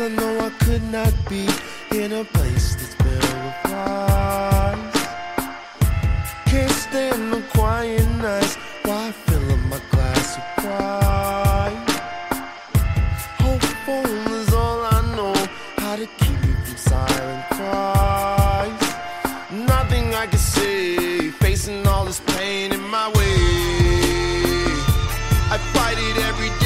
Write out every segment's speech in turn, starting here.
I know I could not be in a place that's filled with lies. Can't stand the quiet nights while fill up my glass with pride. Hopeful is all I know how to keep me from silent cries. Nothing I can say, facing all this pain in my way. I fight it every day.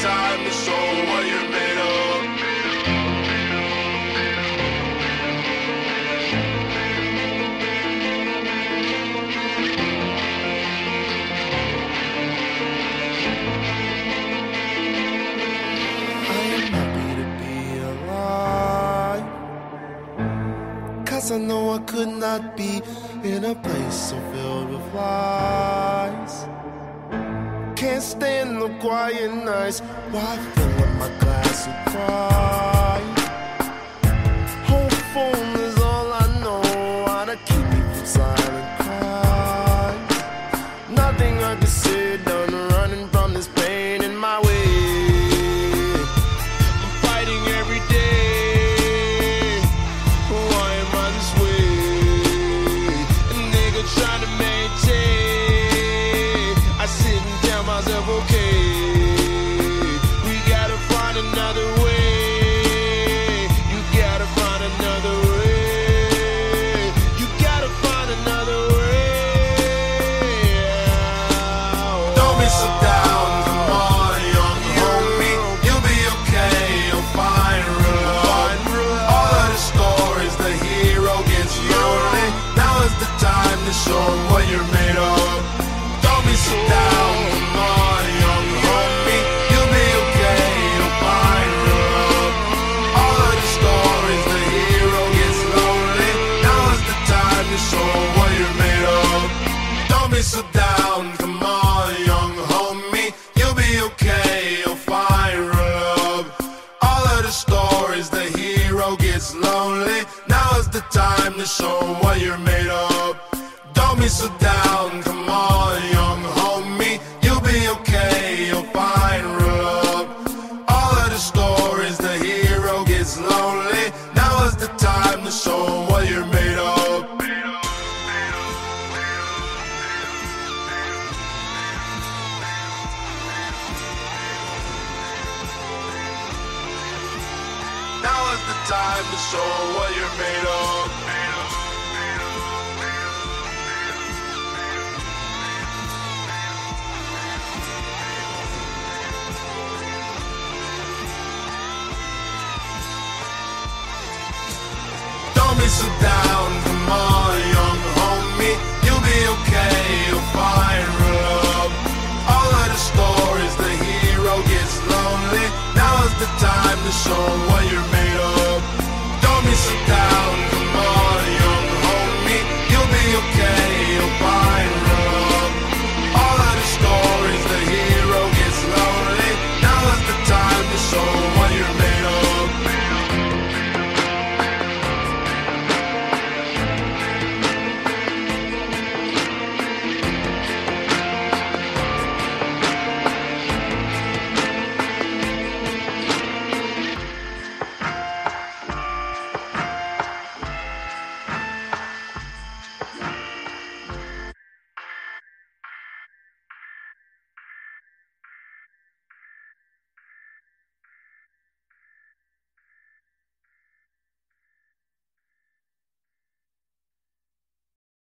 Time to show what you're made of. I am happy to be alive. Cause I know I could not be in a place so filled with lies. Can't stand the quiet nights. Why fill up my glass with pride. Hopeful is all I know. How to keep me from silent you're made of. Don't be so down, come on, young homie. You'll be okay, you'll find love. All of the stories, the hero gets lonely. The time to show what you're made of. Don't be so down, come on, young homie. You'll be okay, you'll find love. All of the stories, the hero gets lonely. Now is the time to show what you're made of. Be so down, come on, young homie. You'll be okay, you'll find love. All of the stories, the hero gets lonely. Now is the time to show what you're made of. Now is the time to show what you're made of. Down, come on, young homie. You'll be okay. All of the stories, the hero gets lonely. Now is the time to show what you're made of. Don't be so down,